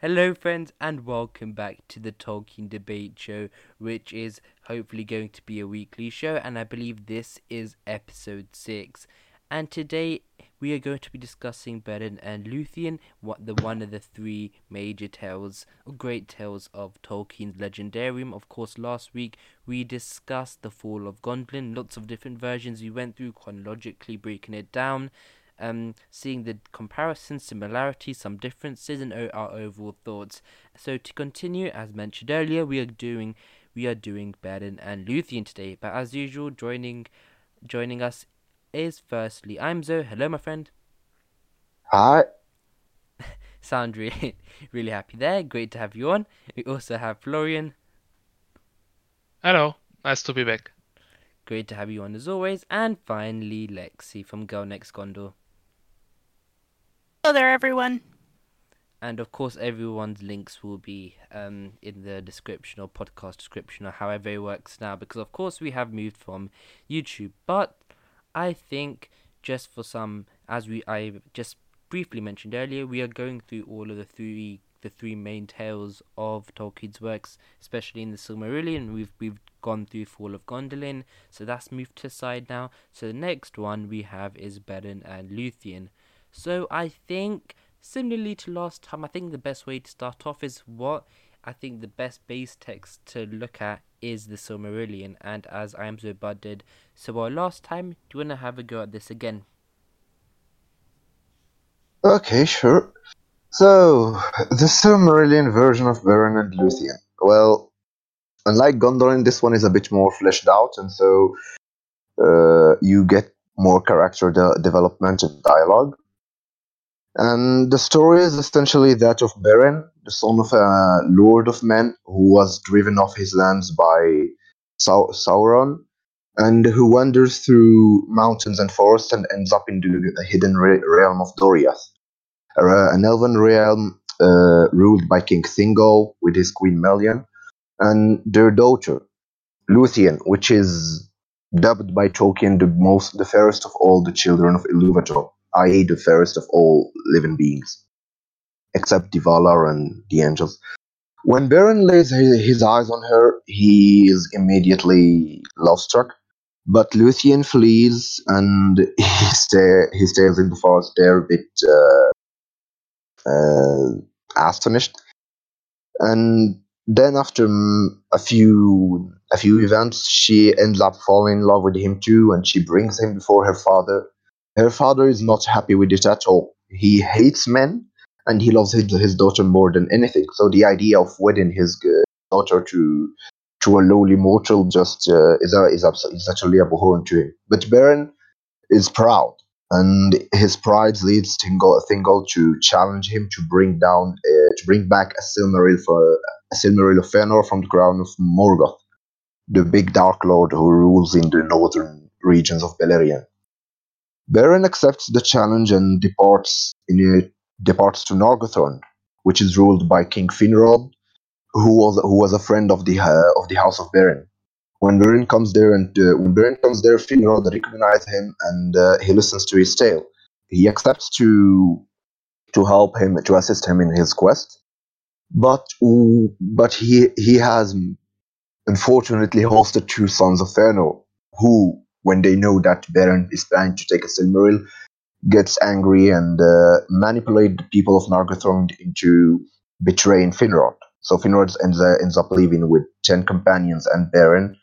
Hello, friends, and welcome back to the Tolkien Debate Show, which is hopefully going to be a weekly show, and I believe this is episode 6. And today we are going to be discussing Beren and Luthien, what the one of the three major tales, or great tales of Tolkien's Legendarium. Of course, last week we discussed the Fall of Gondolin, lots of different versions we went through chronologically, breaking it down um, seeing the comparisons, similarities, some differences, and our overall thoughts. So to continue, as mentioned earlier, we are doing we are doing Beren and Luthien today. But as usual, joining joining us is firstly Imzo. Hello, my friend. Hi. Sound really really happy there. Great to have you on. We also have Florian. Hello. Nice to be back. Great to have you on as always. And finally, Lexi from Girl Next Gondor. Hello there, everyone. And of course, everyone's links will be um, in the description or podcast description or however it works now, because of course we have moved from YouTube. But I think just for some, as we I just briefly mentioned earlier, we are going through all of the three the three main tales of Tolkien's works, especially in the Silmarillion. We've we've gone through Fall of Gondolin, so that's moved to side now. So the next one we have is Beren and Luthien. So I think, similarly to last time, I think the best way to start off is what I think the best base text to look at is the Silmarillion, and as ImzoBud did. So while last time, do you want to have a go at this again? Okay, sure. So, the Silmarillion version of Beren and Luthien. Well, unlike Gondolin, this one is a bit more fleshed out, and so uh, you get more character de- development and dialogue. And the story is essentially that of Beren, the son of a lord of men who was driven off his lands by Sau- Sauron, and who wanders through mountains and forests and ends up in the hidden re- realm of Doriath, an elven realm uh, ruled by King Thingol with his queen Melian, and their daughter, Luthien, which is dubbed by Tolkien the most the fairest of all the children of Iluvatar i.e., the fairest of all living beings, except the Valar and the angels. When Beren lays his eyes on her, he is immediately love struck. But Luthien flees and he, stay, he stays in the forest there a bit uh, uh, astonished. And then after a few a few events, she ends up falling in love with him too, and she brings him before her father. Her father is not happy with it at all. He hates men and he loves his, his daughter more than anything. So the idea of wedding his daughter to to a lowly mortal just uh, is a, is, abs- is abhorrent to him. But Beren is proud, and his pride leads Thingol to challenge him to bring down uh, to bring back a Silmaril for a Silmaril of Fëanor from the crown of Morgoth, the big Dark Lord who rules in the northern regions of Beleriand. Beren accepts the challenge and departs in, departs to Nargothrond, which is ruled by King Finrod, who was who was a friend of the uh, of the House of Beren. When Beren comes there, and uh, when Beren comes there, Finrod recognizes him and uh, he listens to his tale. He accepts to to help him to assist him in his quest, but but he he has unfortunately hosted two sons of Fëanor who when they know that Beren is planning to take a Silmaril, gets angry and uh, manipulate the people of Nargothrond into betraying Finrod. So Finrod ends, uh, ends up leaving with 10 companions and Beren.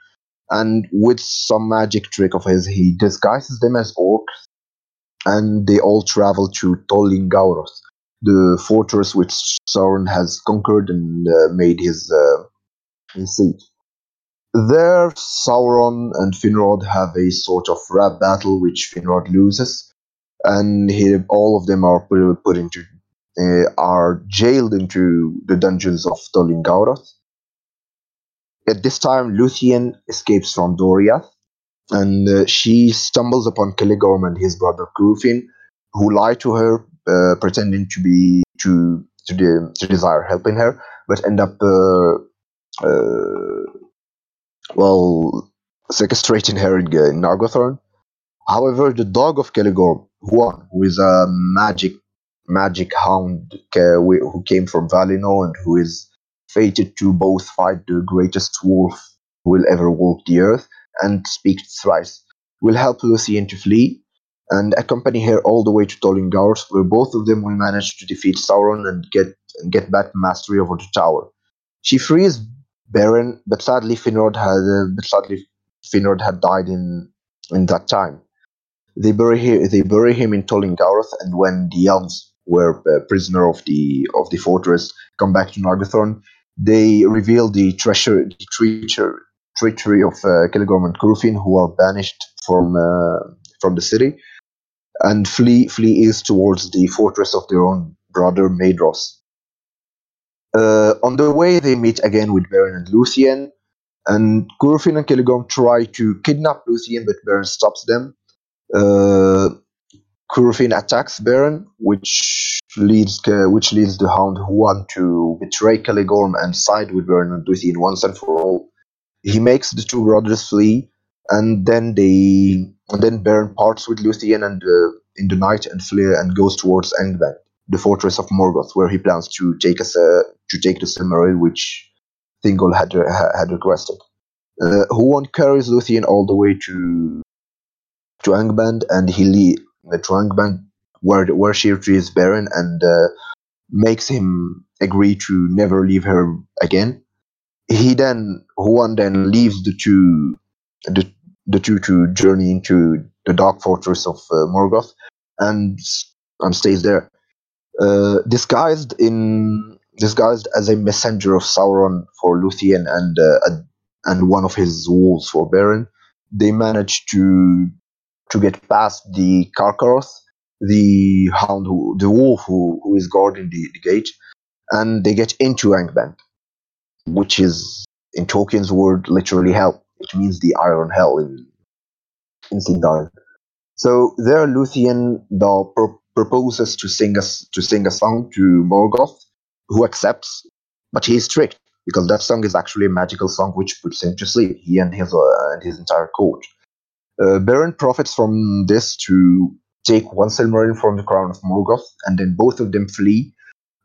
And with some magic trick of his, he disguises them as orcs. And they all travel to Tol-in-Gaurhoth, the fortress which Sauron has conquered and uh, made his, uh, his seat. There, Sauron and Finrod have a sort of rap battle, which Finrod loses, and he, all of them are put, put into uh, are jailed into the dungeons of Tol-in-Gaurhoth. At this time, Luthien escapes from Doriath, and uh, she stumbles upon Celegorm and his brother Curufin, who lie to her, uh, pretending to be to to, de- to desire helping her, but end up uh, uh, well, sequestrating her in, in Nargothrond. However, the dog of Celegorm, Huan, who is a magic magic hound who came from Valinor and who is fated to both fight the greatest wolf who will ever walk the earth and speak thrice, will help Luthien to flee and accompany her all the way to Tol-in-Gaurhoth, where both of them will manage to defeat Sauron and get and get back mastery over the tower. She frees Beren, but sadly Finrod had uh, but sadly Finrod had died in in that time. They bury him, they bury him in Tol-in-Gaurhoth, and when the elves were uh, prisoner of the of the fortress come back to Nargothrond, they reveal the treasure the treacher, treachery of uh, and Curufin, who are banished from uh, from the city and flee flee east towards the fortress of their own brother Maedhros. Uh, on the way, they meet again with Beren and Luthien, and Curufin and Celegorm try to kidnap Luthien, but Beren stops them. Uh, attacks Beren, which leads uh, which leads the Hound Huan to betray Celegorm and side with Beren and Luthien once and for all. He makes the two brothers flee, and then they and then Beren parts with Luthien and uh, in the night and flee and goes towards Angband, the fortress of Morgoth, where he plans to take us uh, to take the Silmaril, which Thingol had uh, had requested. Uh, Huan carries Luthien all the way to to Angband, and he le- to Angband, where where she retrieves Beren and uh, makes him agree to never leave her again. He then Huan then leaves the two the the two to journey into the dark fortress of uh, Morgoth and and stays there. Uh, disguised in disguised as a messenger of Sauron for Luthien and uh, and one of his wolves for Beren, they manage to to get past the Carcharoth, the hound, who, the wolf who, who is guarding the, the gate, and they get into Angband, which is in Tolkien's word literally hell. It means the Iron Hell in in Sindarin. So there, Luthien the proposes to sing us to sing a song to Morgoth, who accepts, but he is tricked because that song is actually a magical song which puts him to sleep. He and his uh, and his entire court. Uh, Beren profits from this to take one Silmarillion from the crown of Morgoth, and then both of them flee.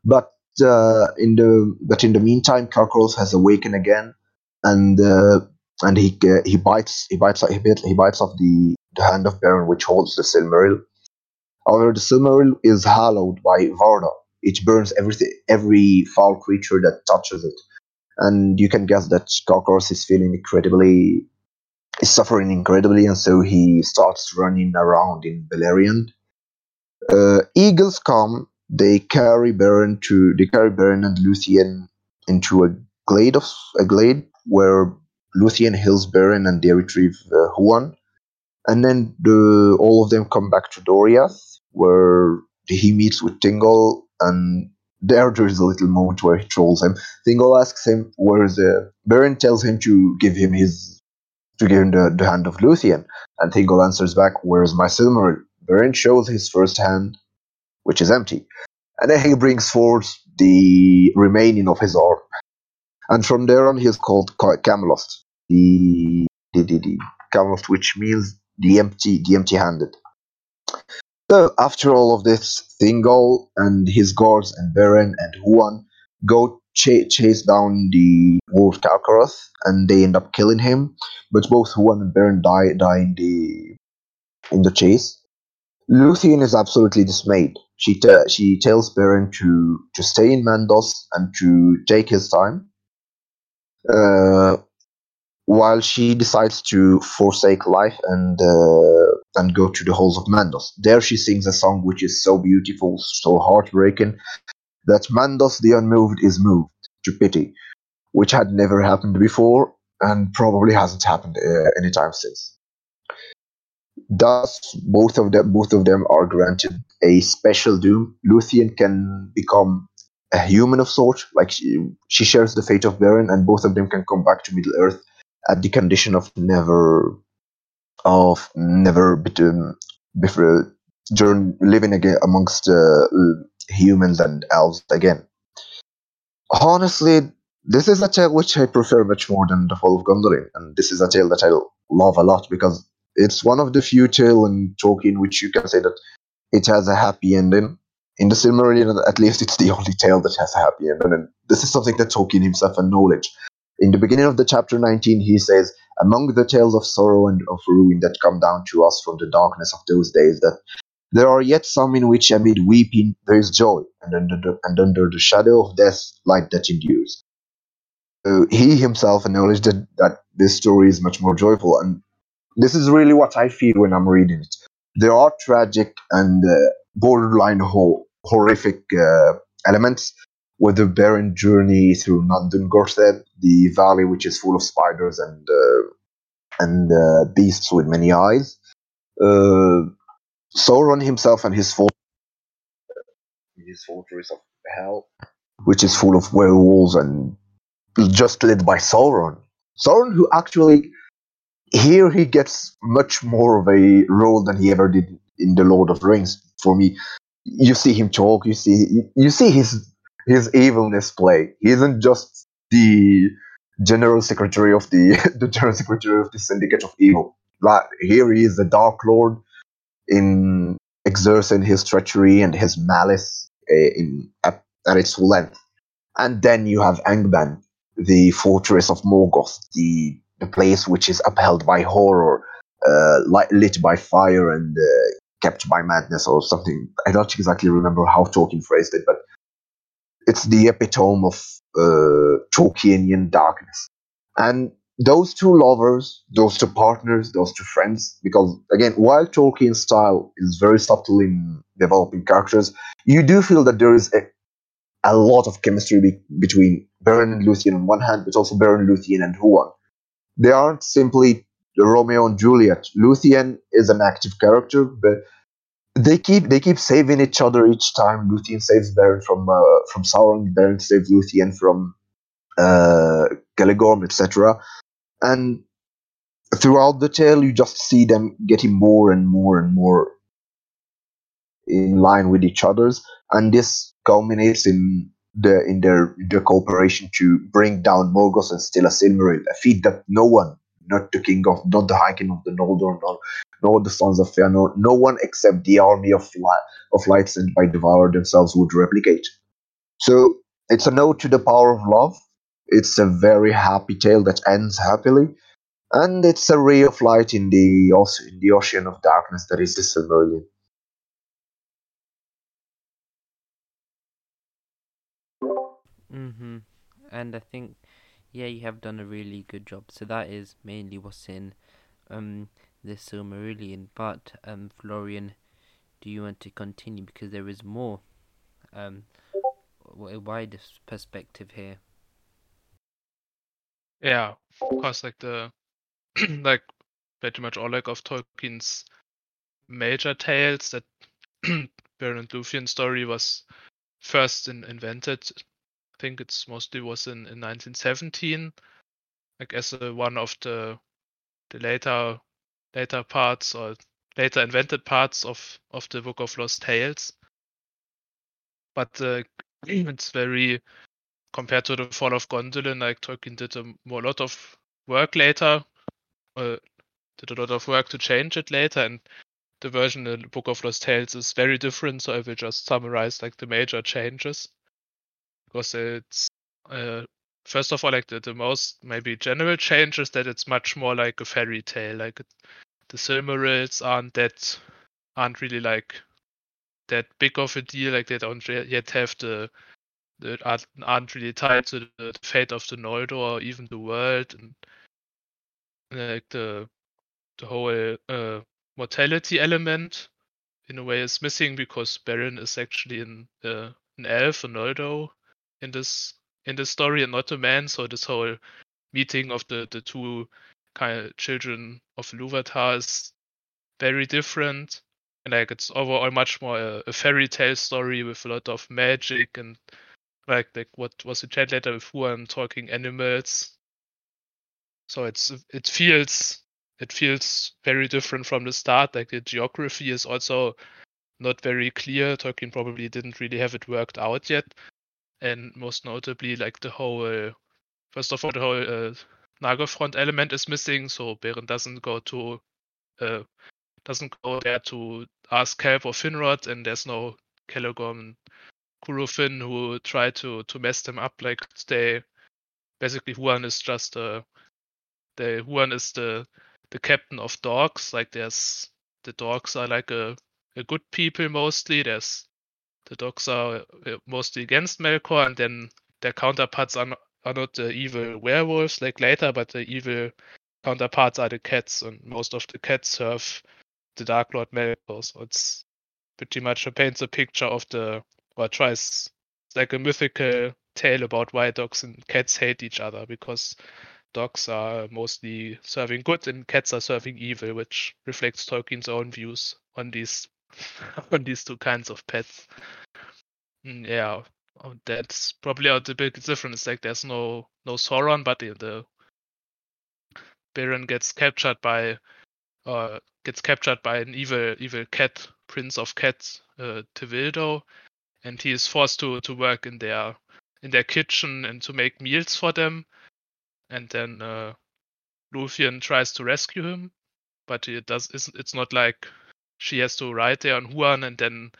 But uh, in the but in the meantime, Carcharoth has awakened again, and uh, and he uh, he bites he bites he, bit, he bites off the, the hand of Beren, which holds the Silmaril. However, the Silmaril is hallowed by Varda. It burns everything, every foul creature that touches it, and you can guess that Carcharoth is feeling incredibly is suffering incredibly, and so he starts running around in Beleriand. Uh, eagles come. They carry Beren to they carry Beren and Luthien into a glade of a glade where Luthien heals Beren and they retrieve uh, Huan. And then the, all of them come back to Doriath, where he meets with Thingol, and there there is a little moment where he trolls him. Thingol asks him where is the Baron tells him to give him his to give him the, the hand of Luthien, and Thingol answers back, Where's my Silmaril? Baron shows his first hand, which is empty. And then he brings forth the remaining of his arm. And from there on, he is called Ca- Camlost, the, the, the, the Camlost, which means the empty, the empty-handed. So after all of this, Thingol and his guards and Beren and Huan go ch- chase down the wolf Carcharoth, and they end up killing him. But both Huan and Beren die die in the in the chase. Luthien is absolutely dismayed. She she tells Beren to to stay in Mandos and to take his time. Uh, while she decides to forsake life and uh, and go to the halls of Mandos. There she sings a song which is so beautiful, so heartbreaking, that Mandos the Unmoved is moved to pity, which had never happened before and probably hasn't happened uh, anytime since. Thus, both of them both of them are granted a special doom. Luthien can become a human of sort, like she, she shares the fate of Beren, and both of them can come back to Middle Earth at the condition of never of never between before during living again amongst uh, humans and elves again. Honestly, this is a tale which I prefer much more than the Fall of Gondolin, and this is a tale that I love a lot because it's one of the few tale in Tolkien which you can say that it has a happy ending in the Silmarillion, at least it's the only tale that has a happy ending. And this is something that Tolkien himself acknowledged. In the beginning of the chapter 19, he says, Among the tales of sorrow and of ruin that come down to us from the darkness of those days, that there are yet some in which amid weeping there is joy, and under the, and under the shadow of death, light that endures. So he himself acknowledged that, that this story is much more joyful, and this is really what I feel when I'm reading it. There are tragic and uh, borderline ho- horrific uh, elements, with the barren journey through Nan Dungortheb, the valley which is full of spiders and uh, and uh, beasts with many eyes. Uh, Sauron himself and his fort- his fortress of hell, which is full of werewolves and just led by Sauron. Sauron, who actually here he gets much more of a role than he ever did in the Lord of Rings. For me, you see him talk, you see you see his his evilness play. He isn't just the general secretary of the the general secretary of the syndicate of evil. Like here he is the Dark Lord in exerting his treachery and his malice uh, in at, at its length. And then you have Angband, the fortress of Morgoth, the the place which is upheld by horror, uh, light, lit by fire and uh, kept by madness or something. I don't exactly remember how Tolkien phrased it, but it's the epitome of uh, Tolkienian darkness. And those two lovers, those two partners, those two friends, because again, while Tolkien's style is very subtle in developing characters, you do feel that there is a, a lot of chemistry be- between Beren and Luthien on one hand, but also Beren, Luthien, and Huan. They aren't simply Romeo and Juliet. Luthien is an active character, but they keep they keep saving each other each time. Luthien saves Beren from uh, from Sauron. Beren saves Luthien from uh, etc. And throughout the tale, you just see them getting more and more and more in line with each other's, and this culminates in the in their their cooperation to bring down Morgoth and steal a Silmaril, a feat that no one, not the king of, not the High King of the Noldor, nor, nor the sons of Fëanor, no one except the army of light, of light sent by the Valar themselves would replicate. So it's a note to the power of love. It's a very happy tale that ends happily, and it's a ray of light in the in the ocean of darkness that is the Silmarillion. Mm-hmm. And I think, yeah, you have done a really good job. So that is mainly what's in um the Silmarillion. But um, Florian, do you want to continue because there is more um a wider perspective here. Yeah, of course, like the like pretty much all like of Tolkien's major tales that and Luthien story was first in, invented. I think it's mostly was in, in 1917, like as a, one of the the later later parts or later invented parts of of the Book of Lost Tales. But uh, it's very compared to the Fall of Gondolin, like Tolkien did a more lot of work later, uh, did a lot of work to change it later, and the version in the Book of Lost Tales is very different. So I will just summarize like the major changes, because it's uh, first of all like the, the most maybe general change is that it's much more like a fairy tale. Like the Silmarils aren't that aren't really like that big of a deal. Like they don't yet have the aren't, really tied to the fate of the Noldor or even the world and like the the whole uh, mortality element in a way is missing because Beren is actually an uh, an elf, a Noldor in this in this story and not a man. So this whole meeting of the the two kind of children of Luvatar is very different. And like it's overall much more a, a fairy tale story with a lot of magic and like like what was the chat later with Huan talking animals. So it's it feels it feels very different from the start. Like the geography is also not very clear. Tolkien probably didn't really have it worked out yet. And most notably, like the whole first of all, the whole uh, Nargothrond element is missing. So Beren doesn't go to uh, doesn't go there to ask help of Finrod, and there's no Celegorm and Curufin who try to to mess them up. Like they basically Huan is just a the Huan is the the captain of dogs. Like there's the dogs are like a, a good people mostly. There's the dogs are uh, mostly against Melkor, and then their counterparts are not, are not the evil werewolves like later, but the evil counterparts are the cats, and most of the cats serve the Dark Lord Melkor. So it's pretty much a paints a picture of the or tries like a mythical tale about why dogs and cats hate each other because dogs are mostly serving good and cats are serving evil, which reflects Tolkien's own views on these on these two kinds of pets. Mm, yeah, oh, that's probably the big difference. Like there's no no Sauron, but the, the Beren gets captured by uh gets captured by an evil evil cat, Prince of Cats, uh, Tevildo, and he is forced to to work in their in their kitchen and to make meals for them. And then uh, Luthien tries to rescue him, but it does. It's, it's not like she has to ride there on Huan and then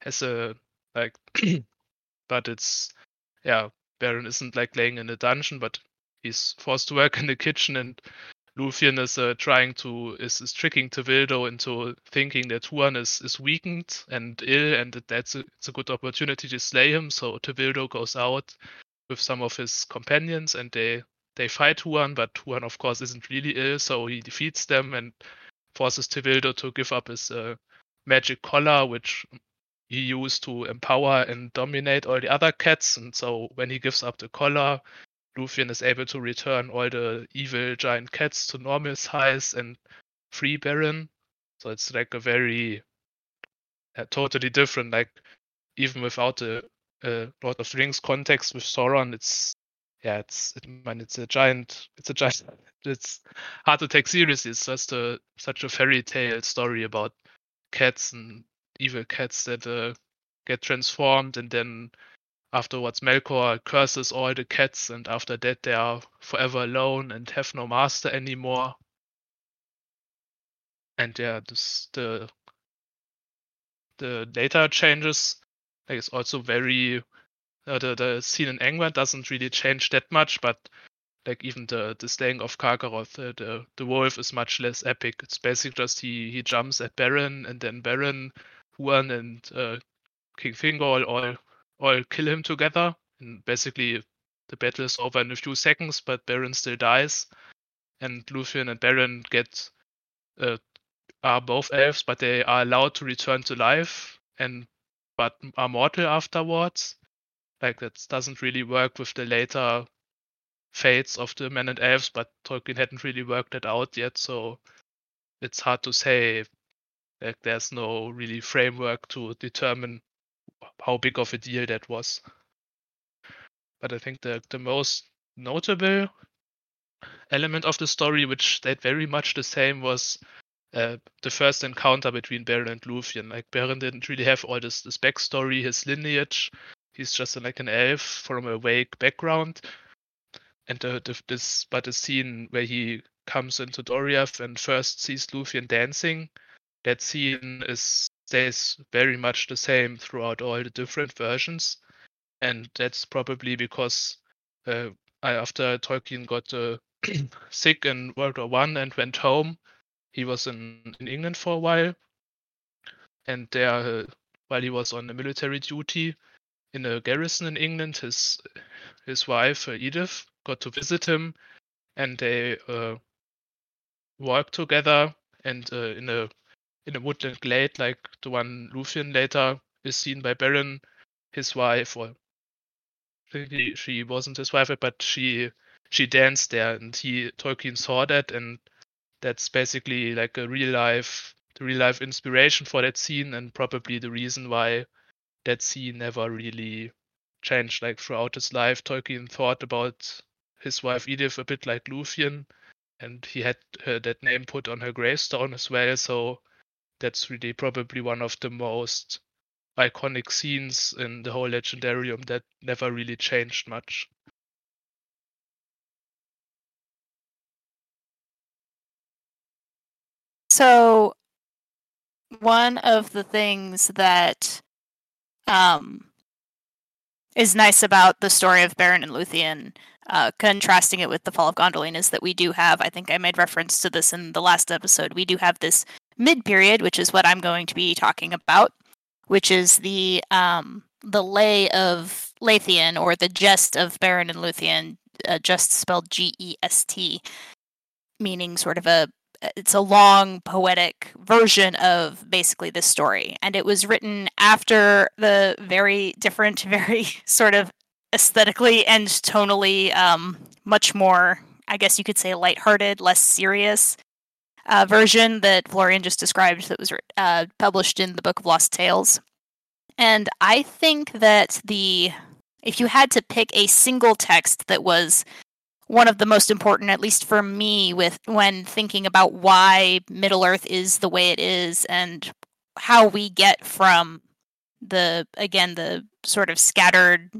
has a like. but it's yeah, Baron isn't like laying in a dungeon, but he's forced to work in the kitchen and Luthien is uh, trying to is, is tricking Tevildo into thinking that Huan is, is weakened and ill, and that that's a, it's a good opportunity to slay him. So Tevildo goes out with some of his companions, and they they fight Huan, but Huan of course isn't really ill, so he defeats them and forces Tevildo to give up his uh, magic collar, which he used to empower and dominate all the other cats. And so when he gives up the collar, Luthien is able to return all the evil giant cats to normal size and free Baron. So it's like a very uh, totally different, like even without the uh, Lord of the Rings context with Sauron, it's yeah, it's I mean it's a giant it's a giant it's hard to take seriously. It's just a such a fairy tale story about cats and evil cats that uh, get transformed and then Afterwards, Melkor curses all the cats, and after that, they are forever alone and have no master anymore. And yeah, this, the the data changes. Like it's also very uh, the the scene in Angband doesn't really change that much, but like even the the slaying of Carcharoth, uh, the the wolf is much less epic. It's basically just he he jumps at Beren, and then Beren, Huan, and uh, King Thingol all all kill him together. And basically, the battle is over in a few seconds, but Beren still dies. And Luthien and Beren get uh, are both elves, but they are allowed to return to life and but are mortal afterwards. Like that doesn't really work with the later fates of the men and elves, but Tolkien hadn't really worked that out yet, so it's hard to say. Like there's no really framework to determine how big of a deal that was. But I think the the most notable element of the story, which stayed very much the same, was uh, the first encounter between Beren and Luthien. Like Beren didn't really have all this this backstory, his lineage. He's just like an elf from a vague background. And the, the, this, but the scene where he comes into Doriath and first sees Luthien dancing, that scene is stays very much the same throughout all the different versions, and that's probably because uh, after Tolkien got uh, sick in World War One and went home, he was in, in England for a while, and there, uh, while he was on military duty in a garrison in England, his his wife uh, Edith got to visit him, and they uh, worked together. And uh, in a in a woodland glade like the one Luthien later is seen by Beren, his wife, or she, she wasn't his wife, but she she danced there, and he Tolkien saw that, and that's basically like a real life, real life inspiration for that scene, and probably the reason why that scene never really changed. Like throughout his life, Tolkien thought about his wife Edith a bit like Luthien, and he had her, that name put on her gravestone as well. So that's really probably one of the most iconic scenes in the whole legendarium that never really changed much. So, one of the things that um, is nice about the story of Beren and Luthien, uh, contrasting it with the fall of Gondolin, is that we do have. I think I made reference to this in the last episode. We do have this mid period, which is what I'm going to be talking about, which is the um, the lay of Leithian or the gest of Beren and Luthien, uh, just spelled G E S T, meaning sort of a it's a long poetic version of basically this story. And it was written after the very different very sort of aesthetically and tonally um, much more i guess you could say lighthearted less serious uh, version that florian just described that was uh, published in the book of lost tales. And i think that the if you had to pick a single text that was one of the most important, at least for me, with when thinking about why Middle Earth is the way it is and how we get from the again the sort of scattered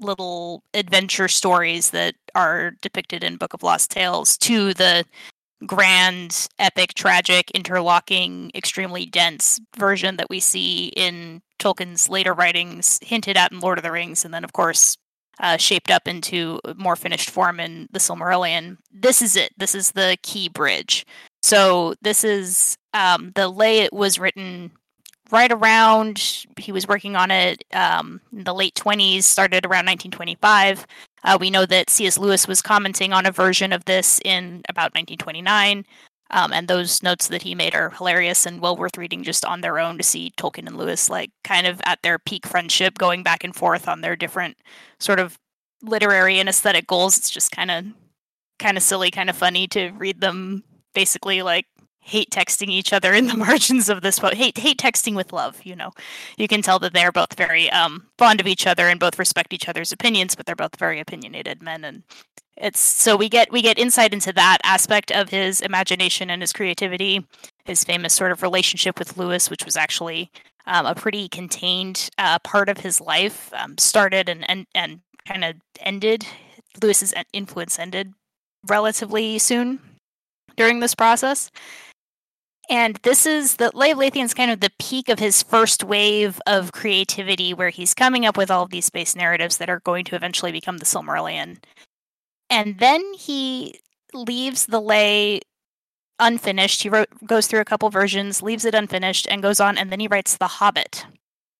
little adventure stories that are depicted in Book of Lost Tales to the grand, epic, tragic, interlocking, extremely dense version that we see in Tolkien's later writings, hinted at in Lord of the Rings, and then, of course, uh, shaped up into more finished form in the Silmarillion. This is it. This is the key bridge. So this is um, the lay. It was written right around. He was working on it um, in the late twenties. Started around 1925. Uh, we know that C.S. Lewis was commenting on a version of this in about 1929. Um, and those notes that he made are hilarious and well worth reading just on their own to see Tolkien and Lewis like kind of at their peak friendship going back and forth on their different sort of literary and aesthetic goals. It's just kind of kind of silly, kind of funny to read them basically like hate texting each other in the margins of this book. Hate hate texting with love, you know. You can tell that they're both very um fond of each other and both respect each other's opinions, but they're both very opinionated men and it's so we get we get insight into that aspect of his imagination and his creativity his famous sort of relationship with lewis which was actually um, a pretty contained uh, part of his life um, started and and, and kind of ended lewis's influence ended relatively soon during this process. And this is the Lay Leithian's kind of the peak of his first wave of creativity, where he's coming up with all of these space narratives that are going to eventually become the Silmarillion and then he leaves the lay unfinished. He wrote goes through a couple versions, leaves it unfinished, and goes on, and then he writes The Hobbit.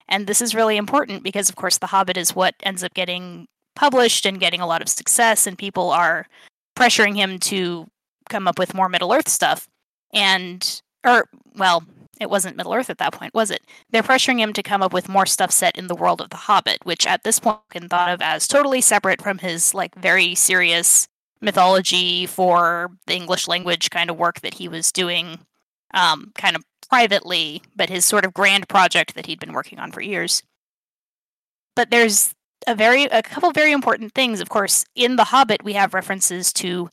And this is really important because, of course, The Hobbit is what ends up getting published and getting a lot of success, and people are pressuring him to come up with more Middle Earth stuff. And, or, well, it wasn't Middle Earth at that point, was it? They're pressuring him to come up with more stuff set in the world of The Hobbit, which at this point can thought of as totally separate from his like very serious mythology for the English language kind of work that he was doing um, kind of privately, but his sort of grand project that he'd been working on for years. But there's a very a couple very important things. Of course, in The Hobbit we have references to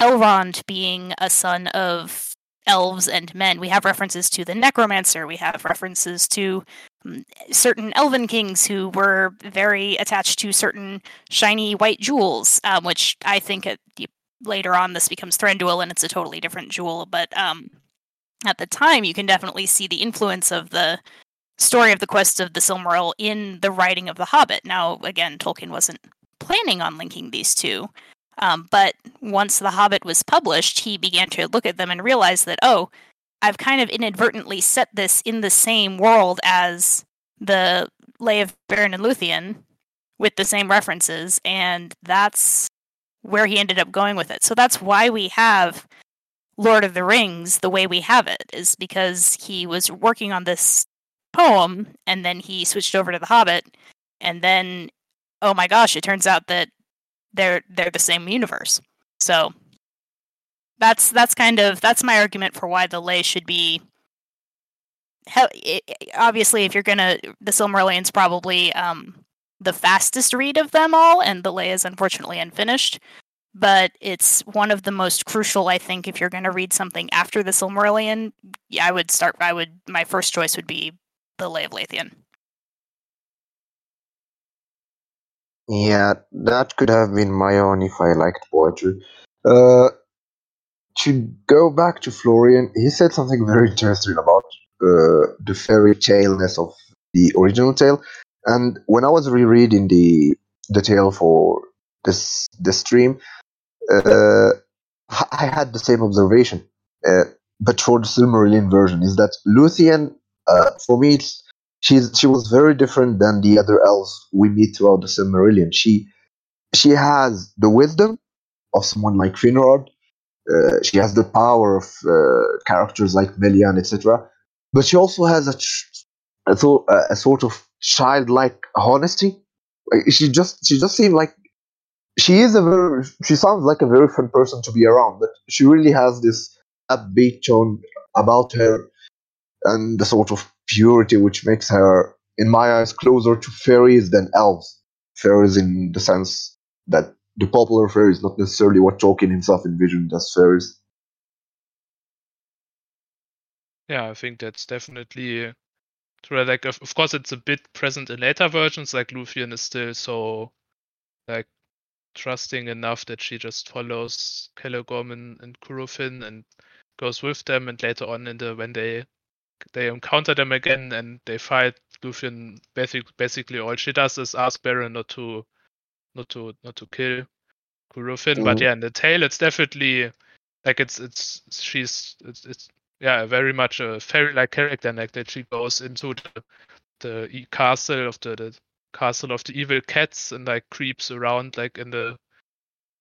Elrond being a son of elves and men. We have references to the necromancer. We have references to um, certain elven kings who were very attached to certain shiny white jewels, um, which I think it, later on this becomes Thranduil and it's a totally different jewel. But um, at the time, you can definitely see the influence of the story of the quest of the Silmaril in the writing of The Hobbit. Now, again, Tolkien wasn't planning on linking these two. Um, but once The Hobbit was published, he began to look at them and realize that, oh, I've kind of inadvertently set this in the same world as the Lay of Beren and Luthien with the same references, and that's where he ended up going with it. So that's why we have Lord of the Rings the way we have it, is because he was working on this poem and then he switched over to The Hobbit, and then, oh my gosh, it turns out that they're they're the same universe. So that's that's kind of that's my argument for why the lay should be obviously if you're gonna the silmarillion's probably um the fastest read of them all and the lay is unfortunately unfinished but it's one of the most crucial i think if you're going to read something after the silmarillion i would start i would my first choice would be the lay of leithian Yeah, that could have been my own if I liked poetry. Uh, to go back to Florian, he said something very interesting about uh, the fairy taleness of the original tale. And when I was rereading the the tale for this the stream, uh, I had the same observation. Uh, but for the Silmarillion version, is that Luthien, uh, for me, it's, she's she was very different than the other elves we meet throughout the Silmarillion. She she has the wisdom of someone like Finrod. Uh, she has the power of uh, characters like Melian, etc. But she also has a, a, a sort of childlike honesty. She just she just seemed like she is a very she sounds like a very fun person to be around, but she really has this upbeat tone about her and the sort of purity which makes her, in my eyes, closer to fairies than elves. Fairies in the sense that the popular fairies, not necessarily what Tolkien himself envisioned as fairies. Yeah, I think that's definitely true. Like, of, course, it's a bit present in later versions. Like Luthien is still so like trusting enough that she just follows Celegorm and, and Curufin and goes with them. And later on, in the when they they encounter them again and they fight, Luthien basically basically all she does is ask Baron not to not to not to kill Curufin. Mm-hmm. But yeah, in the tale, it's definitely like it's it's she's it's, it's yeah very much a fairy-like character, like that she goes into the the castle of the, the castle of the evil cats and like creeps around like in the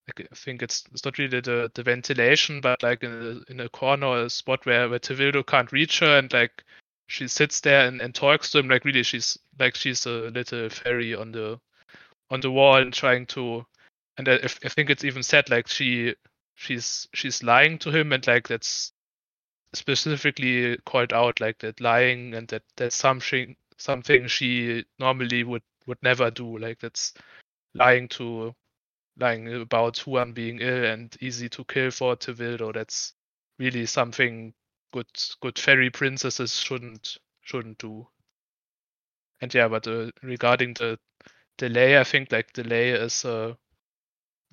I think it's it's not really the, the ventilation, but like in a, in a corner, a spot where where Tevildo can't reach her, and like she sits there and, and talks to him. Like really, she's like she's a little fairy on the on the wall and trying to. And uh, I, I think it's even said like she she's she's lying to him, and like that's specifically called out like that lying and that that's something something she normally would would never do. Like that's lying to lying about Huan being ill and easy to kill for Tevildo. That's really something good good fairy princesses shouldn't shouldn't do. And yeah, but uh, regarding the lay, I think like delay is uh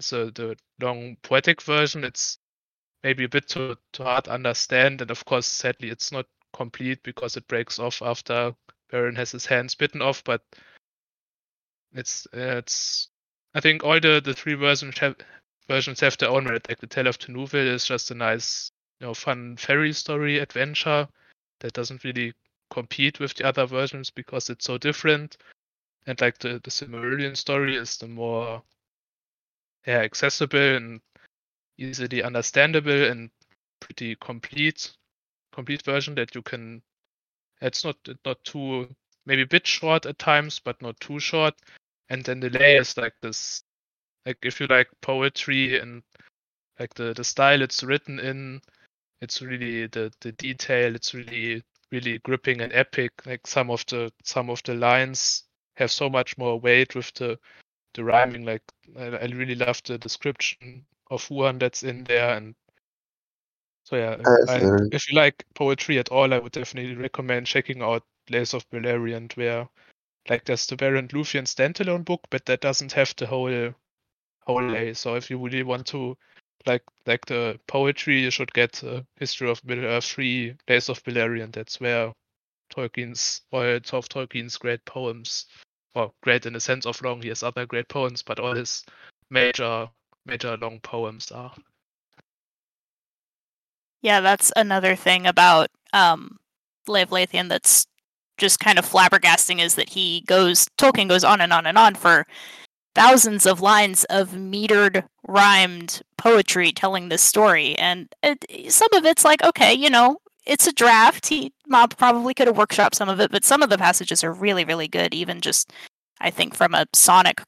so the long poetic version. It's maybe a bit too too hard to understand, and of course, sadly, it's not complete because it breaks off after Baron has his hands bitten off. But it's uh, it's I think all the the three versions have versions have their own merit. Like the Tale of Tinuviel is just a nice, you know, fun fairy story adventure that doesn't really compete with the other versions because it's so different. And like the the Silmarillion story is the more yeah accessible and easily understandable and pretty complete complete version that you can it's not not too maybe a bit short at times but not too short and then the layers like this like if you like poetry and like the the style it's written in it's really the the detail it's really really gripping and epic. Like some of the some of the lines have so much more weight with the the rhyming. Like i, I really love the description of Huan that's in there and so yeah I, uh, if you like poetry at all i would definitely recommend checking out Lays of Beleriand where like there's the Beren Luthien standalone book, but that doesn't have the whole whole lay. So if you really want to like like the poetry, you should get uh, History of Middle Earth 3, Lays of Beleriand. That's where Tolkien's or of Tolkien's great poems, well, great in the sense of long. He has other great poems, but all his major major long poems are. Yeah, that's another thing about um, Lay of Leithian that's just kind of flabbergasting is that he goes Tolkien goes on and on and on for thousands of lines of metered rhymed poetry telling this story. And it, some of it's like okay you know it's a draft. He mob probably could have workshopped some of it but some of the passages are really really good even just i think from a sonic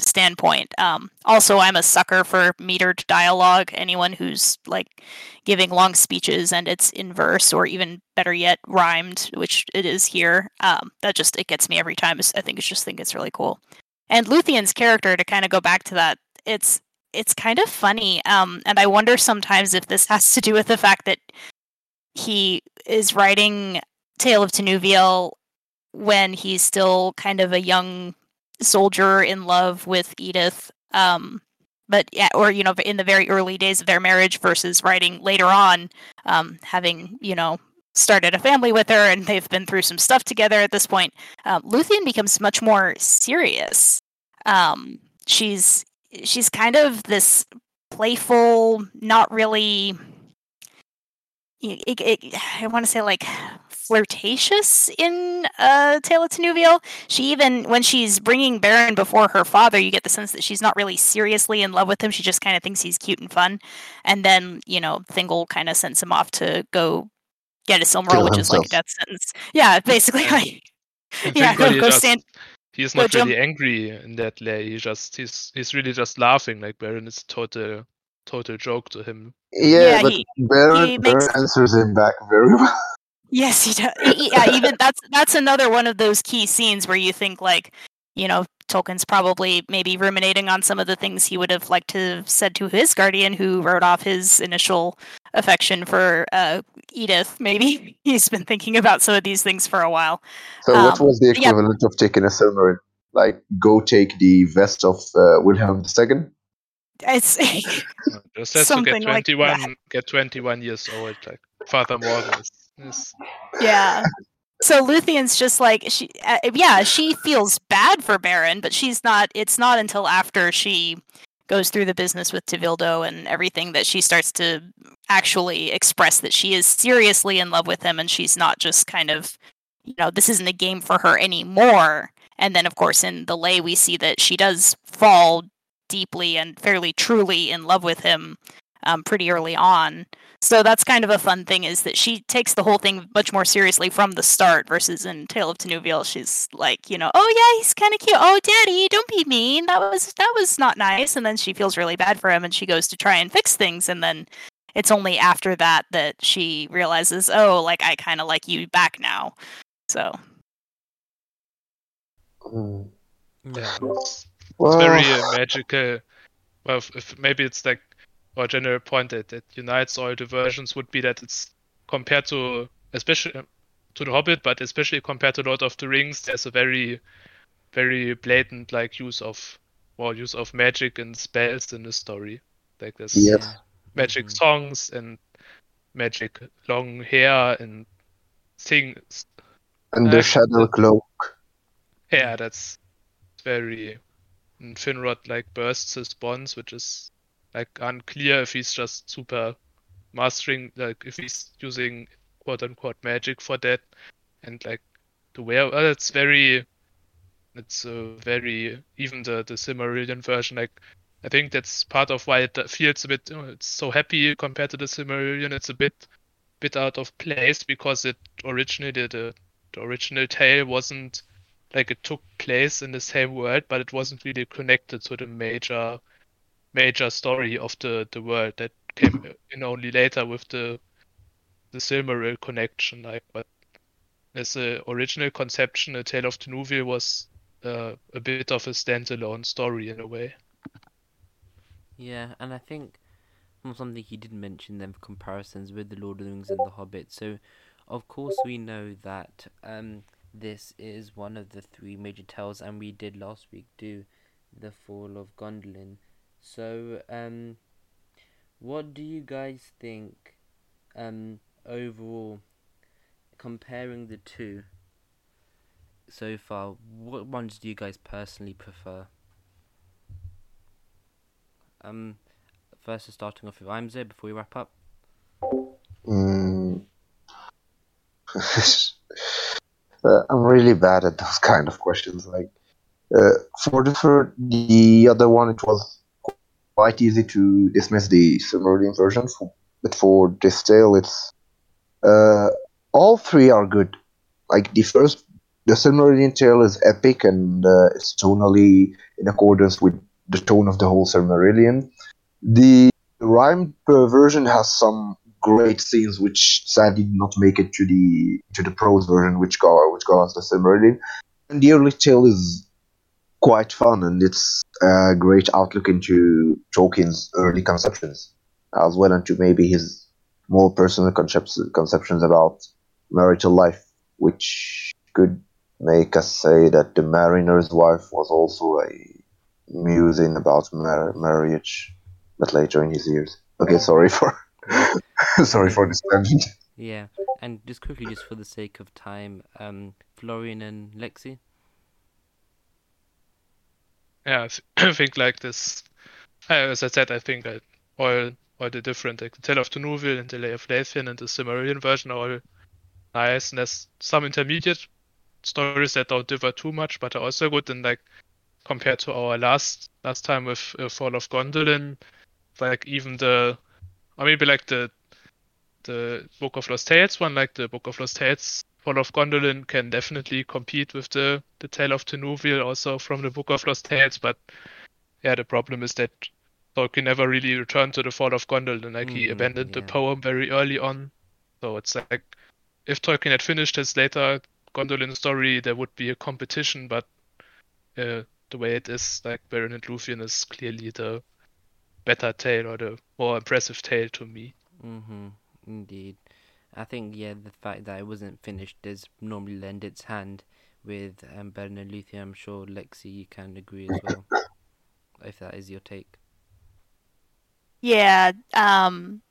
standpoint. Um, also, I'm a sucker for metered dialogue. Anyone who's like giving long speeches and it's in verse, or even better yet, rhymed, which it is here. Um, that just it gets me every time. I think it's just think it's really cool. And Luthien's character, to kind of go back to that, it's it's kind of funny. Um, and I wonder sometimes if this has to do with the fact that he is writing Tale of Tinuviel when he's still kind of a young soldier in love with Edith. Um, but yeah, or you know, in the very early days of their marriage versus writing later on, um, having you know started a family with her and they've been through some stuff together at this point, um, Luthien becomes much more serious. Um, she's she's kind of this playful, not really. It, it, I want to say like flirtatious in uh, Tale of Tinuviel. She even, when she's bringing Beren before her father, you get the sense that she's not really seriously in love with him. She just kind of thinks he's cute and fun. And then, you know, Thingol kind of sends him off to go get a Silmaril, which is like a death sentence. Yeah, basically, like, yeah, go, go just, stand. He's not really angry in that lay. He just he's he's really just laughing. Like Beren is total total joke to him. Yeah, yeah but he, Beren, he makes... Beren answers him back very well. Yes, he does. yeah, even that's that's another one of those key scenes where you think like, you know, Tolkien's probably maybe ruminating on some of the things he would have liked to have said to his guardian, who wrote off his initial affection for uh, Edith. Maybe he's been thinking about some of these things for a while. So, um, what was the equivalent yeah. of taking a Silmarillion? Like, go take the vest of uh, Wilhelm II. It's just has to get twenty-one. Like get twenty-one years old, like Father Morgan is Yes. Yeah. So Luthien's just like she, uh, yeah, she feels bad for Beren, but she's not. It's not until after she goes through the business with Tevildo and everything that she starts to actually express that she is seriously in love with him, and she's not just kind of, you know, this isn't a game for her anymore. And then, of course, in the lay, we see that she does fall deeply and fairly truly in love with him um, pretty early on. So that's kind of a fun thing is that she takes the whole thing much more seriously from the start versus in Tale of Tinuviel, she's like, you know, oh yeah, he's kind of cute. Oh, daddy, don't be mean. That was that was not nice. And then she feels really bad for him and she goes to try and fix things and then it's only after that that she realizes, oh, like I kind of like you back now. So mm. yeah, it's, it's very uh, magical. Well, if, if maybe it's like or general point that, that unites all the versions would be that it's compared to especially to the Hobbit, but especially compared to Lord of the Rings, there's a very very blatant like use of well use of magic and spells in the story. Like there's yes. magic mm-hmm. songs and magic long hair and things. And the shadow cloak. Yeah, that's very and Finrod like bursts his bonds, which is like unclear if he's just super mastering, like if he's using quote unquote magic for that, and like to wear. Well, uh, it's very, it's a very even the the Silmarillion version. Like I think that's part of why it feels a bit. Oh, it's so happy compared to the Silmarillion. It's a bit bit out of place because it originally the the original tale wasn't like it took place in the same world, but it wasn't really connected to the major major story of the, the world that came in only later with the the Silmaril connection. Like, but as a original conception, A Tale of Tinuviel was uh, a bit of a standalone story in a way. Yeah, and I think something he did mention them for comparisons with the Lord of the Rings and the Hobbit. So, of course, we know that um, this is one of the three major tales, and we did last week do the Fall of Gondolin. So, um, what do you guys think, um, overall, comparing the two so far, what ones do you guys personally prefer? Um, first, starting off with Imzo before we wrap up. Mm. uh, I'm really bad at those kind of questions. Like, uh, for the third, the other one, it was quite easy to dismiss the Silmarillion version, but for this tale, it's uh, all three are good. Like the first, the Silmarillion tale is epic and uh, it's tonally in accordance with the tone of the whole Silmarillion. The rhymed version has some great scenes which sadly did not make it to the to the prose version, which got which got us the Silmarillion. And the early tale is quite fun and it's a great outlook into Tolkien's early conceptions as well into maybe his more personal concepts, conceptions about marital life, which could make us say that the mariner's wife was also a musing about mar- marriage, but later in his years. Okay, sorry for sorry for this tangent. Yeah, And just quickly, just for the sake of time, um, Florian and Lexi. Yeah, I, th- I think like this. uh, As I said, I think that all all the different like the Tale of Tinuviel and the Lay of Leithian and the Silmarillion version are all nice, and there's some intermediate stories that don't differ too much, but are also good. And like compared to our last last time with uh, Fall of Gondolin, like even the or maybe like the the Book of Lost Tales one, like the Book of Lost Tales Fall of Gondolin can definitely compete with the the Tale of Tinuviel also from the Book of Lost Tales, but yeah, the problem is that Tolkien never really returned to the Fall of Gondolin. Like he Mm, abandoned the poem very early on. So it's like if Tolkien had finished his later Gondolin story, there would be a competition, but uh, the way it is, like Beren and Luthien is clearly the better tale or the more impressive tale to me. Mm-hmm. Indeed. I think yeah, the fact that it wasn't finished does normally lend its hand with um, Beren and I'm sure Lexi, you can agree as well, if that is your take. Yeah, um,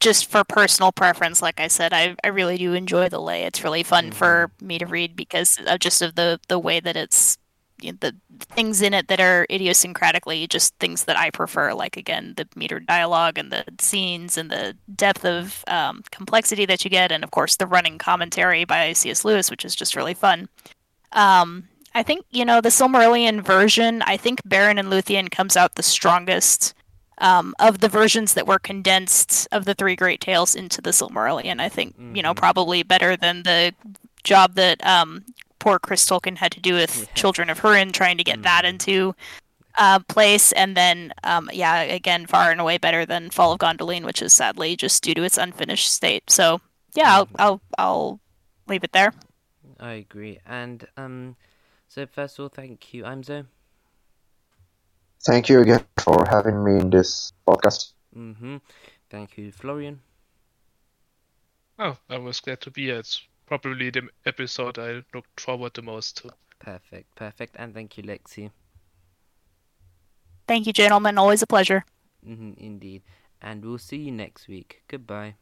just for personal preference, like I said, I, I really do enjoy the lay. It's really fun for me to read because of just of the the way that it's the things in it that are idiosyncratically just things that I prefer. Like again, the metered dialogue and the scenes and the depth of um, complexity that you get, and of course the running commentary by C.S. Lewis, which is just really fun. Um, I think you know the Silmarillion version. I think Beren and Luthien comes out the strongest um, of the versions that were condensed of the three great tales into the Silmarillion. I think you know Mhm. probably better than the job that um, poor Chris Tolkien had to do with Yeah. Children of Hurin, trying to get that Mhm. into uh, place, and then um, yeah, again, far and away better than Fall of Gondolin, which is sadly just due to its unfinished state. So yeah, I'll Mhm. I'll, I'll leave it there. I agree. And um, so first of all, thank you, Imzo. Thank you again for having me in this podcast. Mm-hmm. Thank you, Florian. Oh, I was glad to be here. It's probably the episode I looked forward the most to. Perfect, perfect. And thank you, Lexi. Thank you, gentlemen. Always a pleasure. Mm-hmm, indeed. And we'll see you next week. Goodbye.